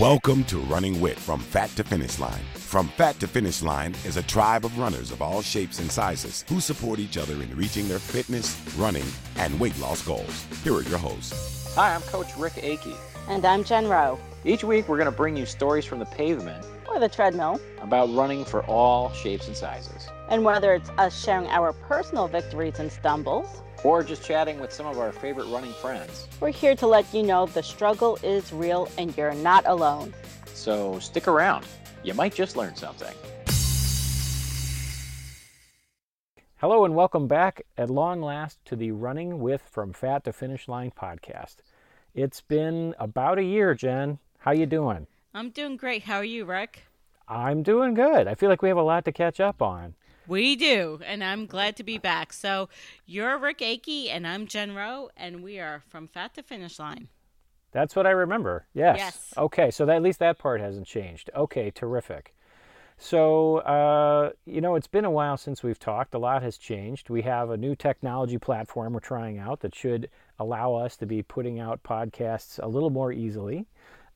Welcome to Running Wit from Fat to Finish Line. From Fat to Finish Line is a tribe of runners of all shapes and sizes who support each other in reaching their fitness, running, and weight loss goals. Here are your hosts. Hi, I'm Coach Rick Akey. And I'm Jen Rowe. Each week, we're going to bring you stories from the pavement or the treadmill about running for all shapes and sizes. And whether it's us sharing our personal victories and stumbles, or just chatting with some of our favorite running friends. We're here to let you know the struggle is real and you're not alone. So stick around. You might just learn something. Hello and welcome back at long last to the Running with From Fat to Finish Line podcast. It's been about a year, Jen. How you doing? I'm doing great. How are you, Rick? I'm doing good. I feel like we have a lot to catch up on. We do, and I'm glad to be back. So you're Rick Akey, and I'm Jen Rowe, and we are from Fat to Finish Line. That's what I remember. Yes. Yes. Okay, so that, at least that part hasn't changed. Okay, terrific. So, uh, you know, it's been a while since we've talked. A lot has changed. We have a new technology platform we're trying out that should allow us to be putting out podcasts a little more easily.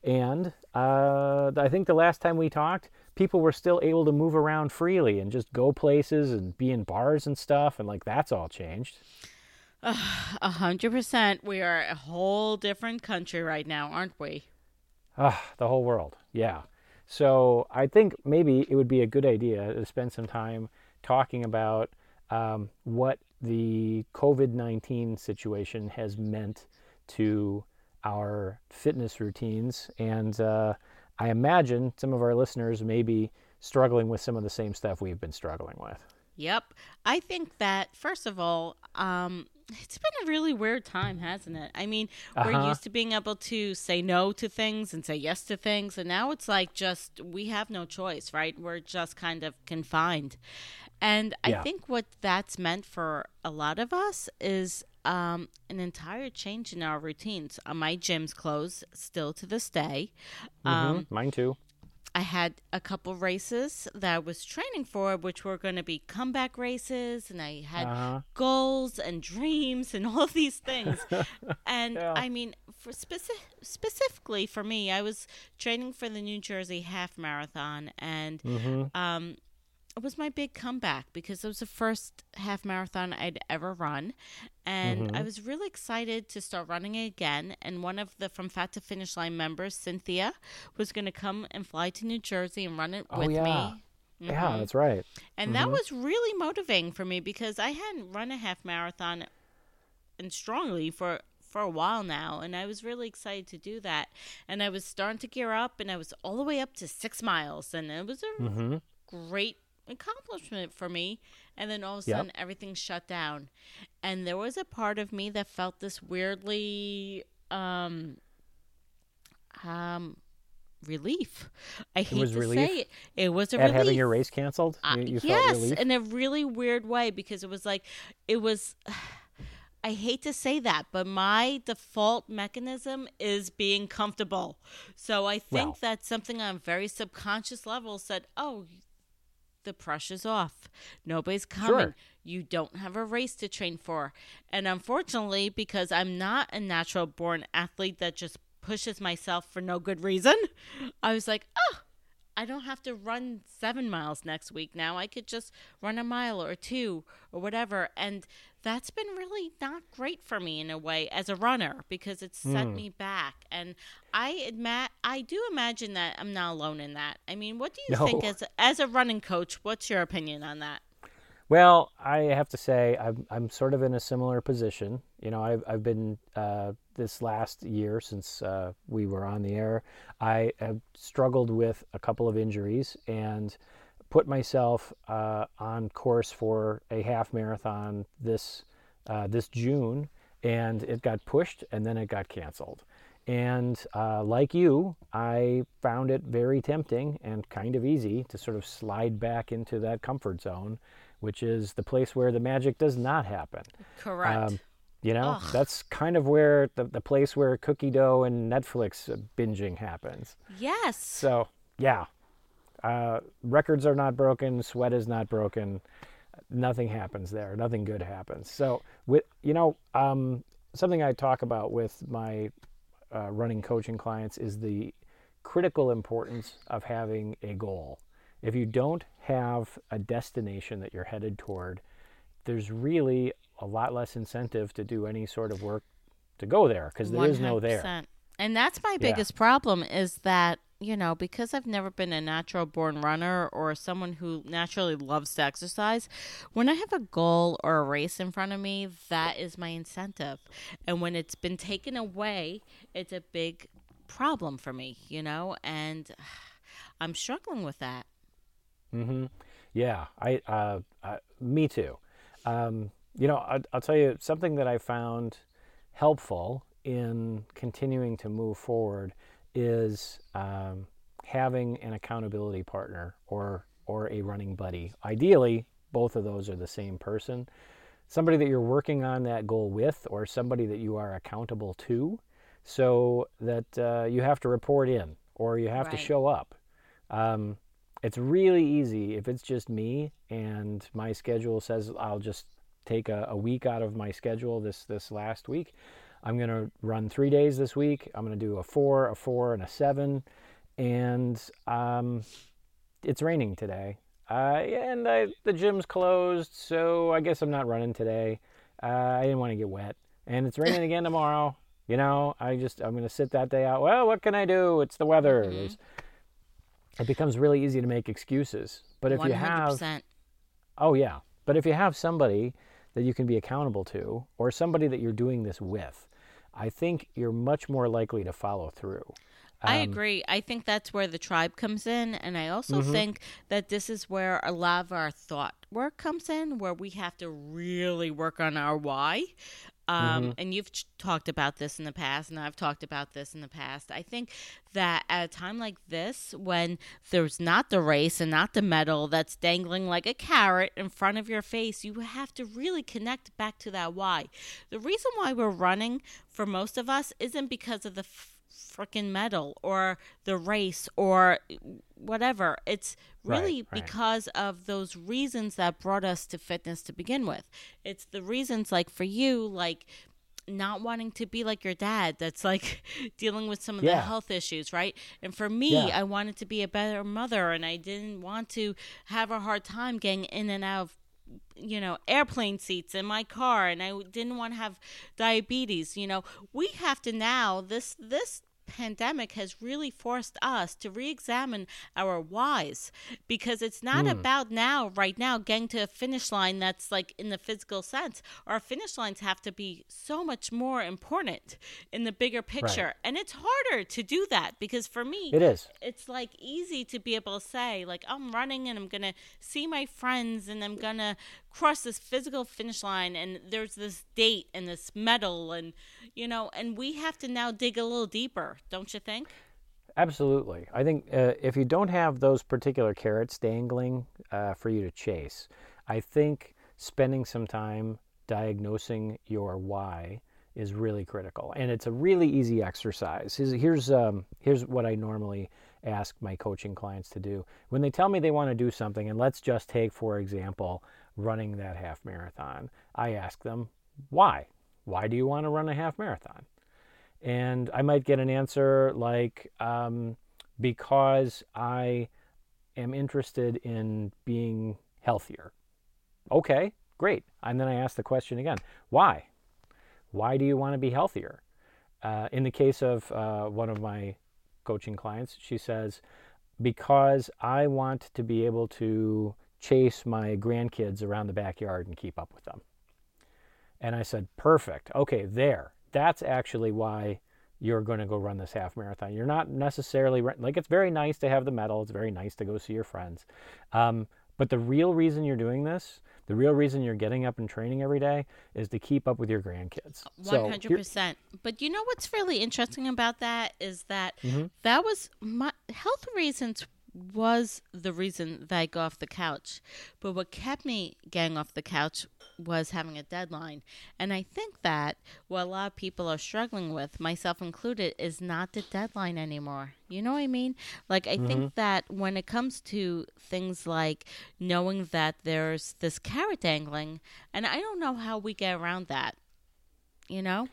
And uh, I think the last time we talked, people were still able to move around freely and just go places and be in bars and stuff and like that's all changed. A hundred percent. We are a whole different country right now aren't we? Ah the whole world. Yeah. So i think maybe it would be a good idea to spend some time talking about um, what the covid-19 situation has meant to our fitness routines and uh, I imagine some of our listeners may be struggling with some of the same stuff we've been struggling with. Yep. I think that, first of all, um, it's been a really weird time, hasn't it? I mean, we're uh-huh. used to being able to say no to things and say yes to things, and now it's like just we have no choice, right? We're just kind of confined. And yeah. I think what that's meant for a lot of us is um, an entire change in our routines. Uh, my gym's closed still to this day. Mm-hmm. Um, Mine too. I had a couple races that I was training for, which were going to be comeback races, and I had uh-huh. goals and dreams and all these things. and yeah. I mean, for speci- specifically for me, I was training for the New Jersey Half Marathon, and mm-hmm. um, it was my big comeback because it was the first half marathon I'd ever run. And mm-hmm. I was really excited to start running again. And one of the From Fat to Finish Line members, Cynthia, was going to come and fly to New Jersey and run it oh, with yeah. me. Mm-hmm. Yeah, that's right. And mm-hmm. that was really motivating for me because I hadn't run a half marathon and strongly for for a while now and I was really excited to do that. And I was starting to gear up and I was all the way up to 6 miles and it was a mm-hmm. great accomplishment for me. And then all of a sudden, yep. everything shut down. And there was a part of me that felt this weirdly um, um, relief. I hate to relief? say it. It was a At relief. having your race canceled? You, you yes, in a really weird way because it was like, it was. I hate to say that, but my default mechanism is being comfortable. So I think that's something on a very subconscious level said, oh, the pressure's off. Nobody's coming. Sure. You don't have a race to train for. And unfortunately, because I'm not a natural born athlete that just pushes myself for no good reason, I was like, oh, I don't have to run seven miles next week now. I could just run a mile or two or whatever. And that's been really not great for me in a way as a runner because it's set mm. me back. And I admit, I do imagine that I'm not alone in that. I mean, what do you no. think as a, as a running coach? What's your opinion on that? Well, I have to say I'm I'm sort of in a similar position. You know, I've I've been uh, this last year since uh, we were on the air. I have struggled with a couple of injuries and put myself uh, on course for a half marathon this uh, this June, and it got pushed and then it got canceled. And uh, like you, I found it very tempting and kind of easy to sort of slide back into that comfort zone, which is the place where the magic does not happen. Correct. Um, you know, Ugh. that's kind of where the, the place where cookie dough and Netflix binging happens. Yes. So, yeah, uh, records are not broken, sweat is not broken, nothing happens there, nothing good happens. So, with you know, um, something I talk about with my uh, running coaching clients is the critical importance of having a goal. If you don't have a destination that you're headed toward, there's really a lot less incentive to do any sort of work to go there because there is no there. 100%. And that's my Yeah. biggest problem is that, you know, because I've never been a natural born runner or someone who naturally loves to exercise, when I have a goal or a race in front of me, that is my incentive. And when it's been taken away, it's a big problem for me, you know, and I'm struggling with that. Mm hmm. Yeah, I, uh, uh, me too. Um, you know, I, I'll tell you something that I found helpful in continuing to move forward is um, having an accountability partner or or a running buddy. Ideally, both of those are the same person. Somebody that you're working on that goal with, or somebody that you are accountable to, so that uh, you have to report in or you have to show up. Um, it's really easy if it's just me and my schedule says I'll just take a, a week out of my schedule this this last week. I'm going to run three days this week. I'm going to do a four, a four, and a seven. And um, it's raining today. Uh, and I, the gym's closed, so I guess I'm not running today. Uh, I didn't want to get wet. And it's raining again tomorrow. You know, I just, I'm going to sit that day out. Well, what can I do? It's the weather. There's, it becomes really easy to make excuses. But if you have, Oh, yeah. But if you have somebody that you can be accountable to or somebody that you're doing this with, I think you're much more likely to follow through. I Um, agree. I think that's where the tribe comes in. And I also Mm-hmm. think that this is where a lot of our thought work comes in, where we have to really work on our why. Um, Mm-hmm. And you've ch- talked about this in the past, and I've talked about this in the past. I think that at a time like this, when there's not the race and not the medal that's dangling like a carrot in front of your face, you have to really connect back to that why. The reason why we're running for most of us isn't because of the f- freaking medal or the race or whatever. It's really right. because of those reasons that brought us to fitness to begin with. It's the reasons, like for you, like not wanting to be like your dad that's like dealing with some of the health issues right and for me Yeah. i wanted to be a better mother and i didn't want to have a hard time getting in and out of you know airplane seats in my car and i didn't want to have diabetes you know we have to now this this pandemic has really forced us to re-examine our whys because it's not hmm. about now right now getting to a finish line that's like in the physical sense. Our finish lines have to be so much more important in the bigger picture. And it's harder to do that because for me It is. it's like easy to be able to say like I'm running and I'm gonna see my friends and I'm gonna cross this physical finish line and there's this date and this medal and you know and we have to now dig a little deeper don't you think Absolutely. I think uh, if you don't have those particular carrots dangling uh, for you to chase, I think spending some time diagnosing your why is really critical, and it's a really easy exercise. Here's um, here's what I normally ask my coaching clients to do when they tell me they want to do something, and let's just take for example running that half marathon. I ask them why. Why do you want to run a half marathon? And I might get an answer like, um, because I am interested in being healthier. Okay, great. And then I ask the question again why? Why do you want to be healthier? Uh, in the case of uh, one of my coaching clients, she says, because I want to be able to chase my grandkids around the backyard and keep up with them. And I said, perfect. Okay, there. That's actually why you're going to go run this half marathon. You're not necessarily like it's very nice to have the medal. It's very nice to go see your friends. Um, but the real reason you're doing this, the real reason you're getting up and training every day, is to keep up with your grandkids. One hundred percent. But you know what's really interesting about that is that Mm-hmm. that was my health reasons was the reason that I got off the couch. But what kept me getting off the couch was having a deadline. And I think that what a lot of people are struggling with, myself included, is not the deadline anymore. You know what I mean? Like I think that when it comes to things like knowing that there's this carrot dangling, and I don't know how we get around that. You know?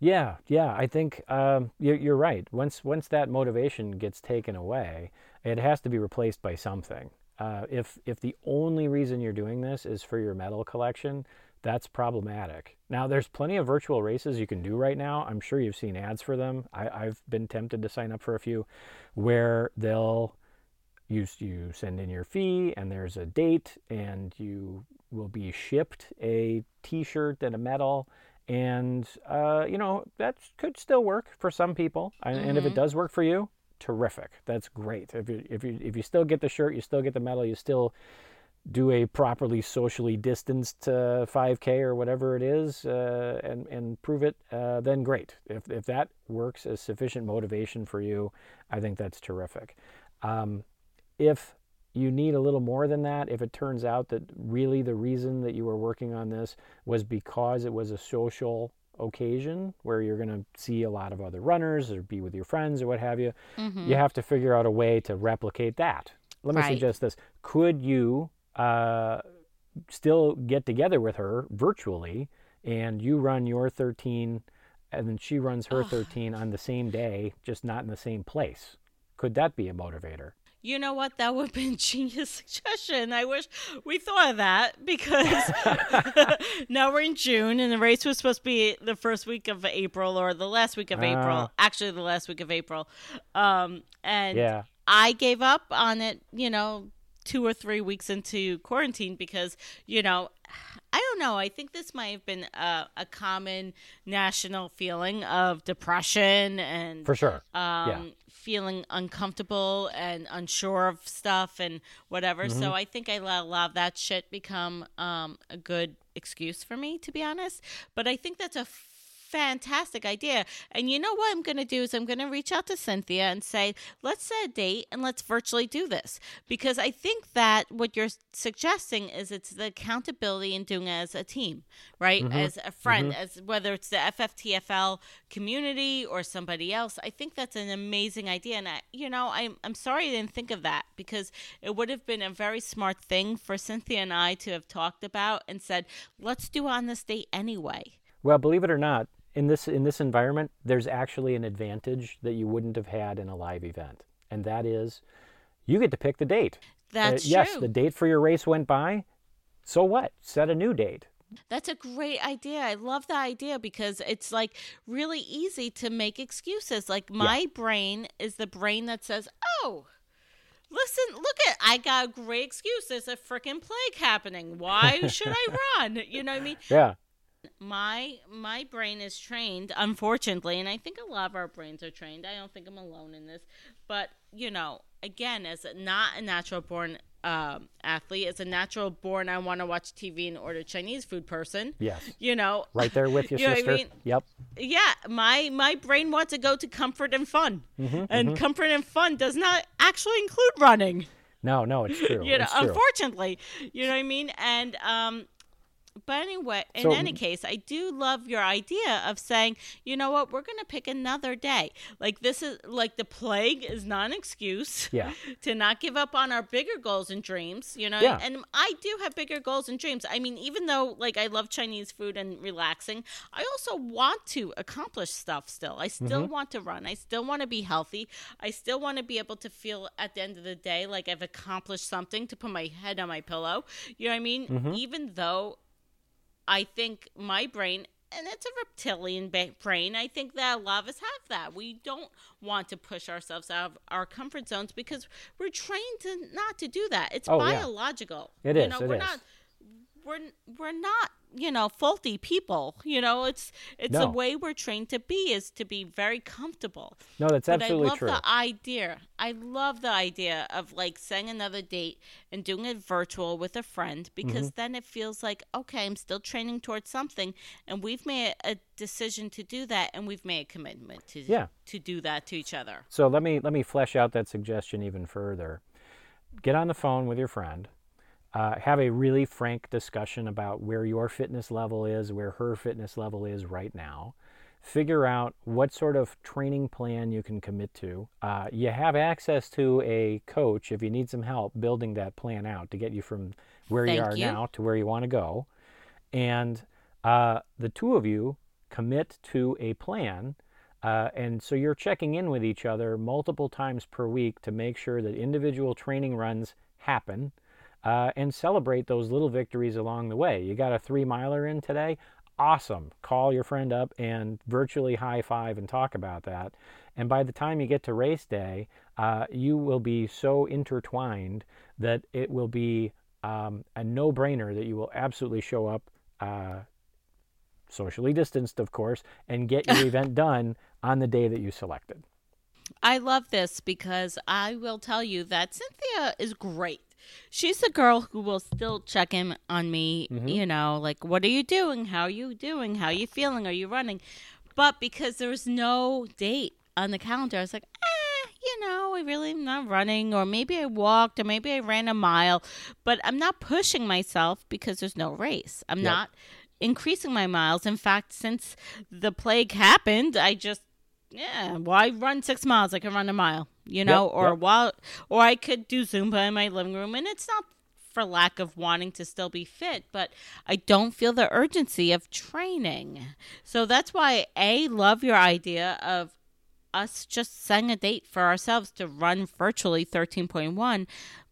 Yeah, yeah. I think um, you're, you're right. Once once that motivation gets taken away, it has to be replaced by something. Uh, if if the only reason you're doing this is for your medal collection, that's problematic. Now, there's plenty of virtual races you can do right now. I'm sure you've seen ads for them. I, I've been tempted to sign up for a few, where they'll you you send in your fee and there's a date and you will be shipped a T-shirt and a medal and uh, you know that could still work for some people and, mm-hmm. and if it mm-hmm. does work for you terrific. That's great. If you if you if you still get the shirt you still get the medal you still do a properly socially distanced uh, 5k or whatever it is uh, and and prove it uh, then great. If if that works as sufficient motivation for you i think that's terrific. Um, if you need a little more than that if it turns out that really the reason that you were working on this was because it was a social occasion where you're going to see a lot of other runners or be with your friends or what have you mm-hmm. you have to figure out a way to replicate that. Let me right. suggest this. Could you uh, still get together with her virtually and you run your 13 and then she runs her 13 on the same day just not in the same place? Could that be a motivator you know what? That would have been genius suggestion. I wish we thought of that because now we're in June and the race was supposed to be the first week of April or the last week of uh, April. Actually, the last week of April. Um, and yeah. I gave up on it, you know, two or three weeks into quarantine because, you know, I don't know. I think this might have been a, a common national feeling of depression and for sure, um, yeah. feeling uncomfortable and unsure of stuff and whatever. Mm-hmm. So I think I let a lot of that shit become um, a good excuse for me, to be honest. But I think that's a fantastic idea. And you know what I'm going to do is I'm going to reach out to Cynthia and say, let's set a date and let's virtually do this. Because I think that what you're suggesting is it's the accountability in doing it as a team, right? Mm-hmm. As a friend, mm-hmm. as whether it's the FFTFL community or somebody else. I think that's an amazing idea. And I, you know, I'm, I'm sorry I didn't think of that because it would have been a very smart thing for Cynthia and I to have talked about and said, let's do on this date anyway. Well, believe it or not, in this in this environment, there's actually an advantage that you wouldn't have had in a live event, and that is you get to pick the date. That's uh, yes, true. the date for your race went by. So what? Set a new date. That's a great idea. I love the idea because it's like really easy to make excuses. Like my yeah. brain is the brain that says, "Oh, listen, look at I got a great excuse. There's a freaking plague happening. Why should I run? You know what I mean? Yeah my my brain is trained unfortunately and i think a lot of our brains are trained. I don't think i'm alone in this but you know again as a, not a natural born um, athlete as a natural born i want to watch tv and order chinese food person. Yes. You know? Right there with your you sister I mean? yep. Yeah my my brain wants to go to comfort and fun. Mm-hmm, and mm-hmm. comfort and fun does not actually include running. No no it's true. You know it's true. unfortunately. You know what i mean? And um but anyway, in so, any case, I do love your idea of saying, you know what, we're going to pick another day. Like this is like the plague is not an excuse yeah. to not give up on our bigger goals and dreams, you know? Yeah. And I do have bigger goals and dreams. I mean, even though like I love Chinese food and relaxing, I also want to accomplish stuff still. I still mm-hmm. want to run. I still want to be healthy. I still want to be able to feel at the end of the day like I've accomplished something to put my head on my pillow. You know what I mean? Mm-hmm. Even though I think my brain, and it's a reptilian brain, I think that a lot of us have that. We don't want to push ourselves out of our comfort zones because we're trained to not to do that. It's oh, biological. Yeah. It is. You know, it we're is. not we're we're not you know faulty people you know it's it's no. the way we're trained to be is to be very comfortable no that's but absolutely i love true the idea i love the idea of like setting another date and doing it virtual with a friend because mm-hmm. then it feels like okay i'm still training towards something and we've made a decision to do that and we've made a commitment to yeah. to do that to each other so let me let me flesh out that suggestion even further get on the phone with your friend uh, have a really frank discussion about where your fitness level is, where her fitness level is right now. Figure out what sort of training plan you can commit to. Uh, you have access to a coach if you need some help building that plan out to get you from where Thank you are you. now to where you want to go. And uh, the two of you commit to a plan. Uh, and so you're checking in with each other multiple times per week to make sure that individual training runs happen uh, and celebrate those little victories along the way. You got a three miler in today? Awesome. Call your friend up and virtually high five and talk about that. And by the time you get to race day, uh, you will be so intertwined that it will be um, a no brainer that you will absolutely show up. Uh, socially distanced, of course, and get your event done on the day that you selected. I love this because I will tell you that Cynthia is great. She's the girl who will still check in on me, mm-hmm. you know, like, what are you doing? How are you doing? How are you feeling? Are you running? But because there was no date on the calendar, I was like, eh, you know, I really am not running, or maybe I walked, or maybe I ran a mile, but I'm not pushing myself because there's no race. I'm yep. not increasing my miles. In fact, since the plague happened, I just yeah, why run six miles? I can run a mile, you know, yep, or yep. while or I could do Zumba in my living room, and it's not for lack of wanting to still be fit, but I don't feel the urgency of training. So that's why a love your idea of us just setting a date for ourselves to run virtually 13.1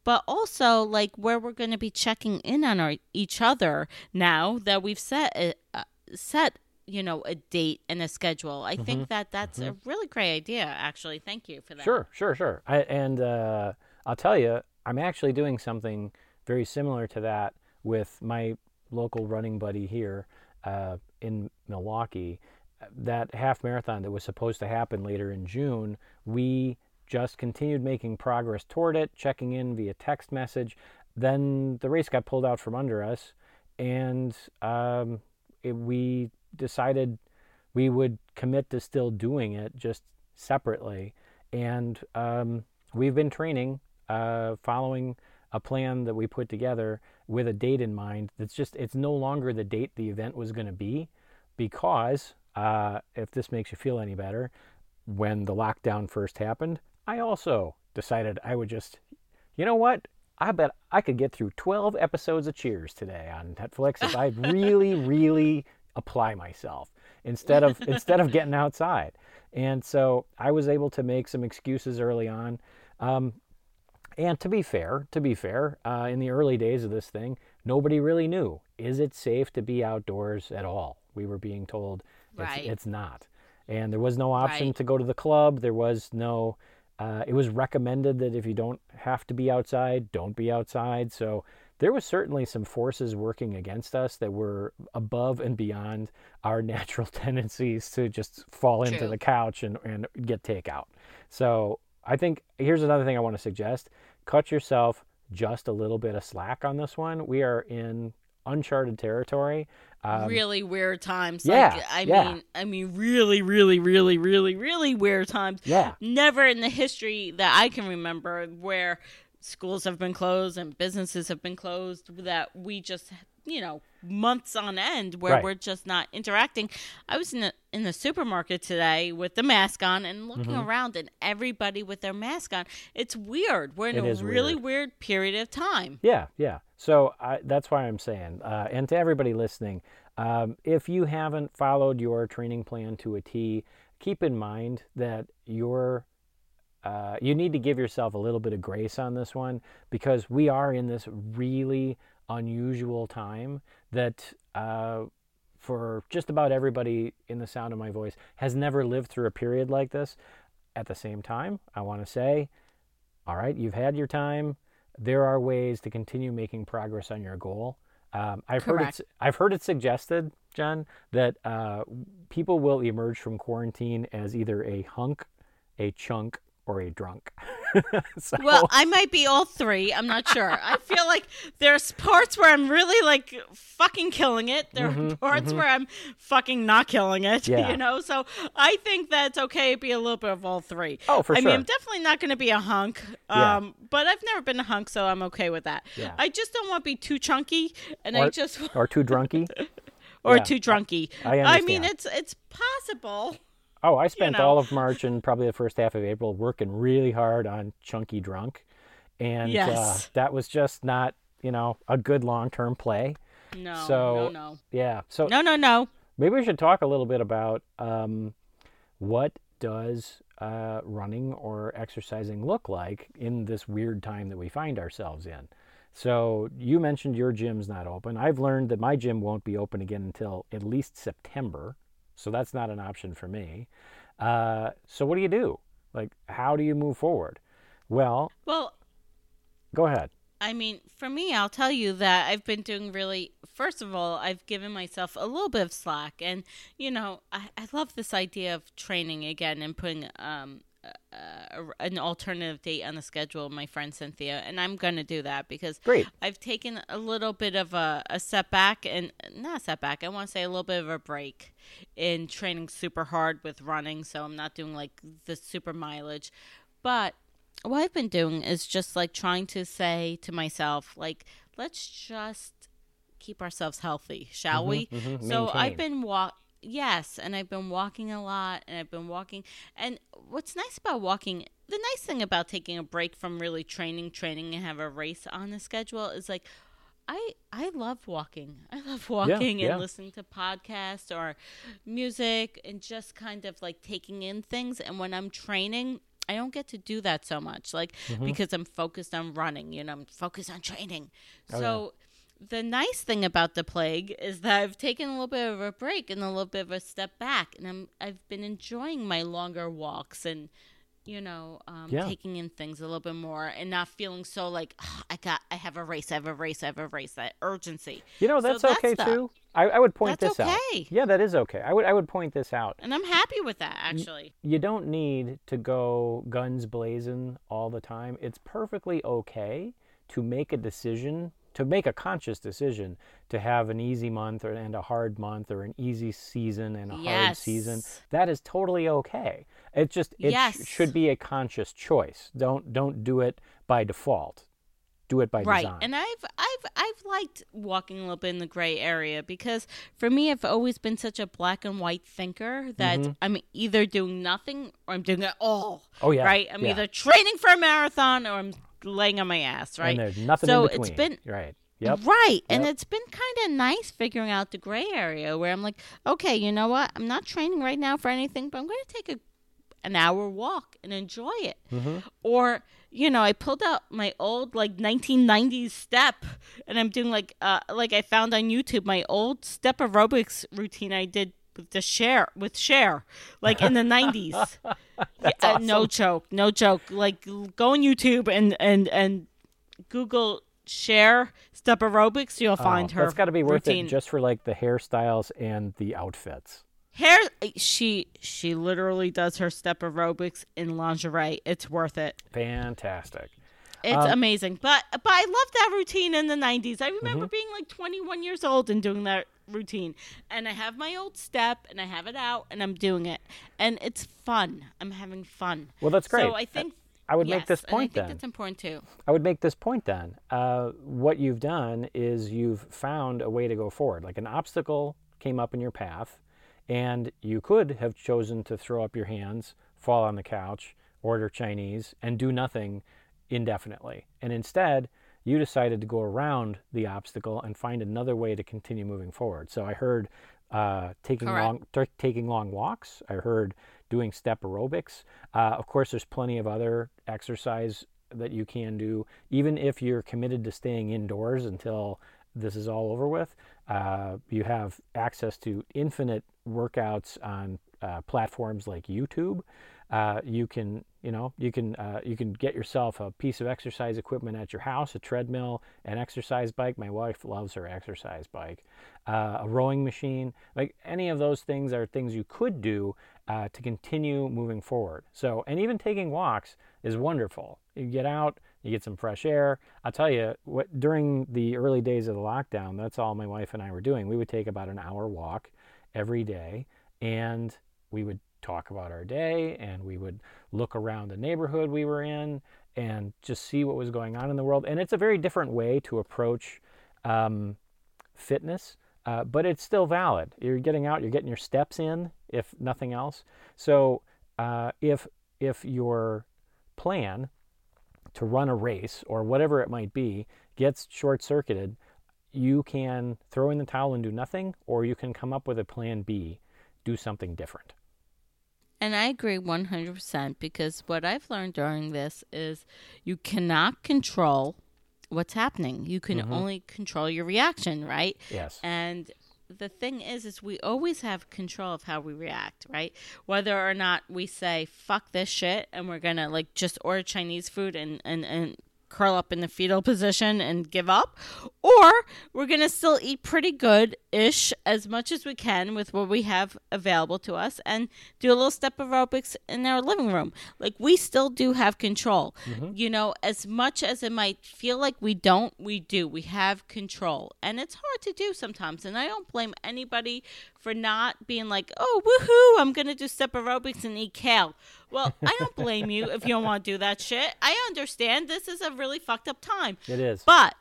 but also like where we're going to be checking in on our each other now that we've set a, uh, set you know a date and a schedule i mm-hmm. think that that's mm-hmm. a really great idea actually thank you for that sure sure sure I, and uh, i'll tell you i'm actually doing something very similar to that with my local running buddy here uh, in milwaukee that half marathon that was supposed to happen later in june we just continued making progress toward it, checking in via text message. Then the race got pulled out from under us, and um, it, we decided we would commit to still doing it just separately. And um, we've been training, uh, following a plan that we put together with a date in mind. That's just, it's no longer the date the event was going to be because, uh, if this makes you feel any better, when the lockdown first happened, I also decided I would just, you know what? I bet I could get through 12 episodes of Cheers today on Netflix if I really, really apply myself instead of instead of getting outside. And so I was able to make some excuses early on. Um, and to be fair, to be fair, uh, in the early days of this thing, nobody really knew is it safe to be outdoors at all. We were being told right. it's, it's not, and there was no option right. to go to the club. There was no uh, it was recommended that if you don't have to be outside, don't be outside. So there was certainly some forces working against us that were above and beyond our natural tendencies to just fall True. into the couch and, and get takeout. So I think here's another thing I want to suggest cut yourself just a little bit of slack on this one. We are in uncharted territory. Um, really weird times. Yeah, like, I yeah. mean, I mean, really, really, really, really, really weird times. Yeah. Never in the history that I can remember where schools have been closed and businesses have been closed that we just you know months on end where right. we're just not interacting i was in the in the supermarket today with the mask on and looking mm-hmm. around and everybody with their mask on it's weird we're in it a really weird. weird. period of time yeah yeah so I, that's why i'm saying uh, and to everybody listening um, if you haven't followed your training plan to a t keep in mind that your uh, you need to give yourself a little bit of grace on this one because we are in this really unusual time that uh, for just about everybody in the sound of my voice has never lived through a period like this. At the same time, I want to say, all right, you've had your time. There are ways to continue making progress on your goal. Um, I've Correct. heard it. I've heard it suggested, Jen, that uh, people will emerge from quarantine as either a hunk, a chunk, or a drunk. so. Well, I might be all three. I'm not sure. I feel like there's parts where I'm really like fucking killing it. There mm-hmm, are parts mm-hmm. where I'm fucking not killing it. Yeah. You know, so I think that's okay to be a little bit of all three. Oh, for I sure. mean, I'm definitely not going to be a hunk. Um, yeah. but I've never been a hunk, so I'm okay with that. Yeah. I just don't want to be too chunky, and or, I just or too drunky. or yeah. too drunky. I, I, I mean, it's it's possible. Oh, I spent you know. all of March and probably the first half of April working really hard on Chunky Drunk. And uh, yes. uh, that was just not, you know, a good long term play. No, so, no, no. Yeah. So No, no, no. maybe we should talk a little bit about um, what does uh, running or exercising look like in this weird time that we find ourselves in. So you mentioned your gym's not open. I've learned that my gym won't be open again until at least September. So that's not an option for me. Uh, so what do you do? Like, how do you move forward? Well, Well, go ahead. I mean, for me, I'll tell you that I've been doing really. First of all, I've given myself a little bit of slack, and you know, I, I love this idea of training again and putting um uh, an alternative date on the schedule. My friend Cynthia, and I'm going to do that because Great. I've taken a little bit of a, a setback, and not a setback. I want to say a little bit of a break in training super hard with running, so I'm not doing like the super mileage, but what I've been doing is just like trying to say to myself, like, let's just keep ourselves healthy, shall we? mhm, So maintain. I've been walk. Yes, and I've been walking a lot, and I've been walking. And what's nice about walking, the nice thing about taking a break from really training, training, and have a race on the schedule is like, I I love walking. I love walking yeah. and listening to podcasts or music and just kind of like taking in things. And when I'm training, I don't get to do that so much, like Mm-hmm. because I'm focused on running. You know, I'm focused on training. Oh, so the nice thing about the plague is that I've taken a little bit of a break and a little bit of a step back, and I'm I've been enjoying my longer walks and you know um, Yeah. taking in things a little bit more and not feeling so like "Ah, I got I have a race, I have a race, I have a race. That urgency, You know, So that's, that's okay the- too. I, I would point That's this out. Yeah, that is okay. I would I would point this out. and I'm happy with that actually. you don't need to go guns blazing all the time. It's perfectly okay to make a decision, to make a conscious decision to have an easy month or, and a hard month or an easy season and a hard season. That is totally okay. It just it sh- should be a conscious choice. Don't don't do it by default. Do it by right design. and i've i've i've liked walking a little bit in the gray area because for me i've always been such a black and white thinker that i'm either doing nothing or i'm doing it all Mm-hmm. Oh, yeah, right i'm yeah. either training for a marathon or i'm laying on my ass right And there's nothing so in between. it's been right. Yep. Right. And it's been kind of nice figuring out the gray area where I'm like, okay, you know what? I'm not training right now for anything, but I'm going to take a an hour walk and enjoy it. Mm-hmm. Or, you know, I pulled out my old like 1990s step and I'm doing like uh like I found on YouTube my old step aerobics routine I did with the Cher with Cher like in the 90s. Yeah, uh, no joke, no joke. Like go on YouTube and and and Google Cher step aerobics, you'll find Oh, her. That's got to be worth routine. it just for like the hairstyles and the outfits. hair. She she literally does her step aerobics in lingerie. It's worth it. Fantastic. It's Um, amazing. But but I love that routine in the '90s. I Mm-hmm. remember being like 21 years old and doing that routine. And I have my old step, and I have it out, and I'm doing it, and it's fun. I'm having fun. Well, that's great. So I think. I would make this point I think then. it's important too. I would make this point then. Uh, what you've done is you've found a way to go forward. Like an obstacle came up in your path, and you could have chosen to throw up your hands, fall on the couch, order Chinese, and do nothing indefinitely. And instead, you decided to go around the obstacle and find another way to continue moving forward. So I heard uh, taking Correct. long t- taking long walks. I heard doing step aerobics. Uh, of course, there's plenty of other exercise that you can do, even if you're committed to staying indoors until this is all over with. Uh, you have access to infinite workouts on uh, platforms like YouTube. Uh, you can, you know, you can uh, you can get yourself a piece of exercise equipment at your house, a treadmill, an exercise bike. My wife loves her exercise bike, uh, a rowing machine. Like any of those things are things you could do uh, to continue moving forward. So, and even taking walks is wonderful. You get out, you get some fresh air. I'll tell you, what during the early days of the lockdown, that's all my wife and I were doing. We would take about an hour walk every day, and we would talk about our day, and we would look around the neighborhood we were in, and just see what was going on in the world. And it's a very different way to approach um, fitness, uh, but it's still valid. You're getting out, you're getting your steps in, if nothing else. So uh, if if your plan to run a race or whatever it might be gets short circuited, you can throw in the towel and do nothing, or you can come up with a plan B, do something different. And I agree 100% because what I've learned during this is you cannot control what's happening. You can Mm-hmm. only control your reaction, right? Yes. And the thing is is we always have control of how we react, right? Whether or not we say fuck this shit and we're going to like just order Chinese food and and and curl up in the fetal position and give up or we're going to still eat pretty good ish as much as we can with what we have available to us and do a little step aerobics in our living room. Like we still do have control. Mm-hmm. You know as much as it might feel like we don't we do. We have control. And it's hard to do sometimes and i don't blame anybody for not being like oh woohoo i'm gonna do step aerobics and eat kale well i don't blame you if you don't want to do that shit i understand this is a really fucked up time It is. but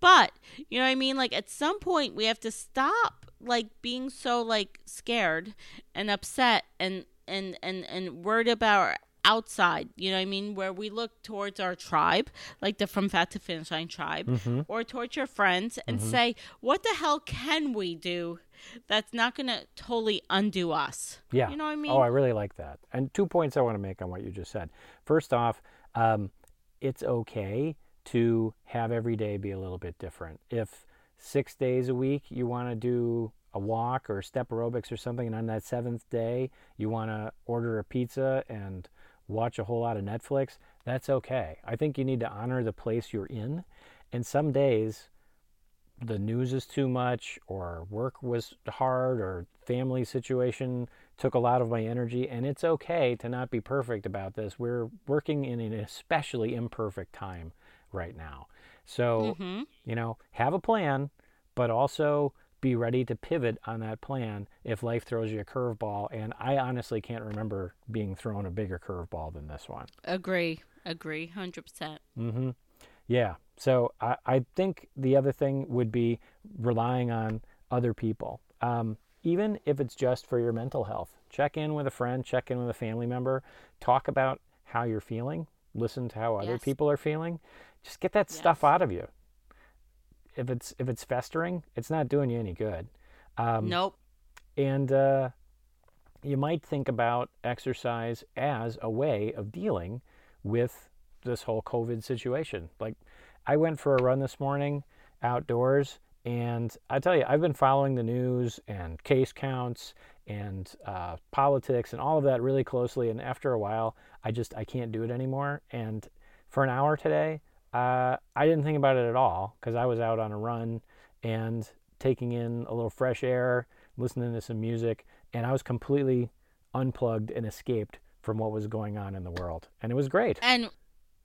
but you know what I mean? Like at some point we have to stop like being so like scared and upset and and and and worried about our outside. You know what I mean? Where we look towards our tribe, like the From Fat to Finish Line tribe, Mm-hmm. or towards your friends, and say, "What the hell can we do?" That's not gonna totally undo us. Yeah. You know what I mean? Oh, I really like that. And two points I want to make on what you just said. First off, um, it's okay to have every day be a little bit different. If six days a week you want to do a walk or step aerobics or something, and on that seventh day you want to order a pizza and watch a whole lot of Netflix, that's okay. I think you need to honor the place you're in. And some days the news is too much or work was hard or family situation took a lot of my energy and it's okay to not be perfect about this we're working in an especially imperfect time right now so you know have a plan but also be ready to pivot on that plan if life throws you a curveball and i honestly can't remember being thrown a bigger curveball than this one Agree. Agree. Hundred percent. Mm-hmm. Yeah. So I, I think the other thing would be relying on other people, um, even if it's just for your mental health. Check in with a friend, check in with a family member, talk about how you're feeling, listen to how other Yes. people are feeling. Just get that stuff out of you. If it's if it's festering, it's not doing you any good. Um, Nope. and uh, you might think about exercise as a way of dealing with this whole COVID situation. Like, I went for a run this morning outdoors, and I tell you, I've been following the news and case counts and uh, politics and all of that really closely. And after a while, I just I can't do it anymore. And for an hour today, uh, I didn't think about it at all because I was out on a run and taking in a little fresh air, listening to some music, and I was completely unplugged and escaped from what was going on in the world. And it was great. And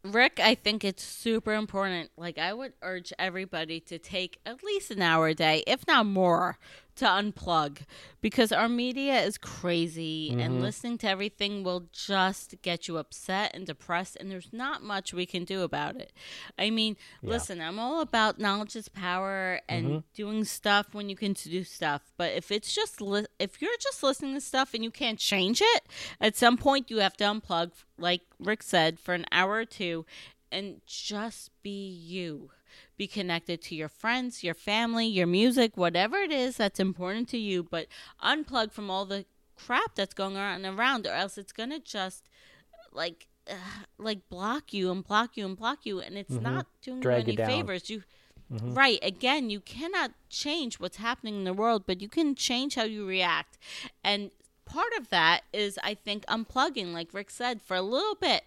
Rick, I think it's super important. Like, I would urge everybody to take at least an hour a day, if not more, to unplug because our media is crazy and mm-hmm. listening to everything will just get you upset and depressed, and there's not much we can do about it. I mean, listen, I'm all about knowledge is power and mm-hmm. doing stuff when you can do stuff, but if it's just li- if you're just listening to stuff and you can't change it, at some point you have to unplug, like Rick said, for an hour or two, and just be you be connected to your friends, your family, your music, whatever it is that's important to you, but unplug from all the crap that's going on around, or else it's gonna just like uh, like block you and block you and block you, and it's not doing Mm-hmm. Drag you you any favors. You right again, you cannot change what's happening in the world, but you can change how you react, and part of that is I think unplugging, like Rick said, for a little bit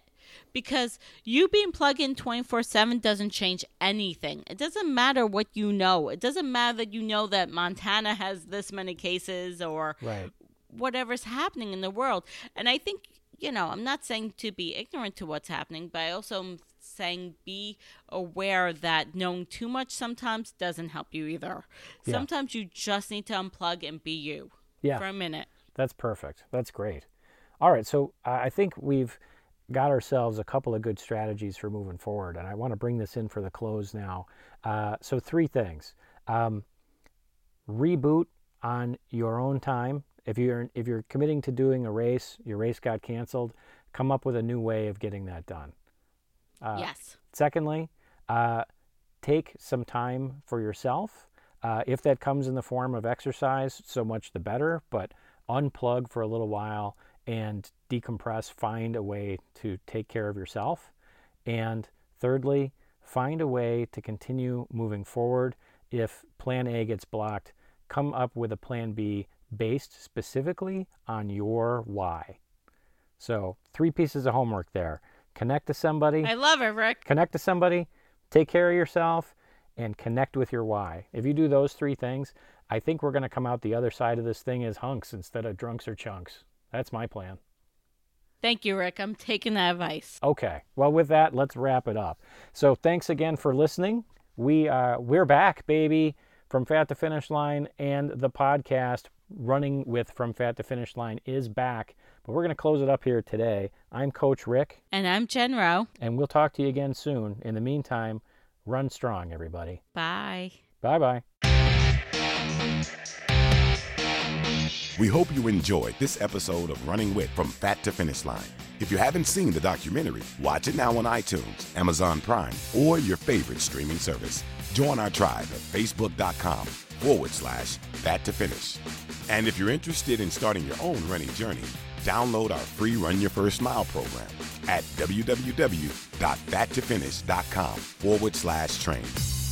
because you being plugged in 24 7 doesn't change anything. It doesn't matter what you know. It doesn't matter that you know that Montana has this many cases or Right. whatever's happening in the world. And I think, you know, I'm not saying to be ignorant to what's happening, but I also am saying be aware that knowing too much sometimes doesn't help you either. Yeah. Sometimes you just need to unplug and be you Yeah. for a minute. That's perfect. That's great. All right, so I think we've got ourselves a couple of good strategies for moving forward, and I want to bring this in for the close now. Uh, so three things: um, reboot on your own time. If you're if you're committing to doing a race, your race got canceled. Come up with a new way of getting that done. Uh, yes. Secondly, uh, take some time for yourself. Uh, if that comes in the form of exercise, so much the better, but unplug for a little while and decompress, find a way to take care of yourself. And thirdly, find a way to continue moving forward. If plan A gets blocked, come up with a plan B based specifically on your why. So, three pieces of homework there. Connect to somebody. I love it, Rick. Connect to somebody, take care of yourself, and connect with your why. If you do those three things, I think we're going to come out the other side of this thing as hunks instead of drunks or chunks. That's my plan. Thank you, Rick. I'm taking that advice. Okay. Well, with that, let's wrap it up. So, thanks again for listening. We uh, we're back, baby, from Fat to Finish Line, and the podcast running with From Fat to Finish Line is back. But we're going to close it up here today. I'm Coach Rick, And I'm Jen Rowe. and we'll talk to you again soon. In the meantime, run strong, everybody. Bye. Bye bye. We hope you enjoyed this episode of Running With from Fat to Finish Line. If you haven't seen the documentary, watch it now on iTunes, Amazon Prime, or your favorite streaming service. Join our tribe at facebook.com forward slash fat to finish. And if you're interested in starting your own running journey, download our free Run Your First Mile program at www.fattofinish.com forward slash train.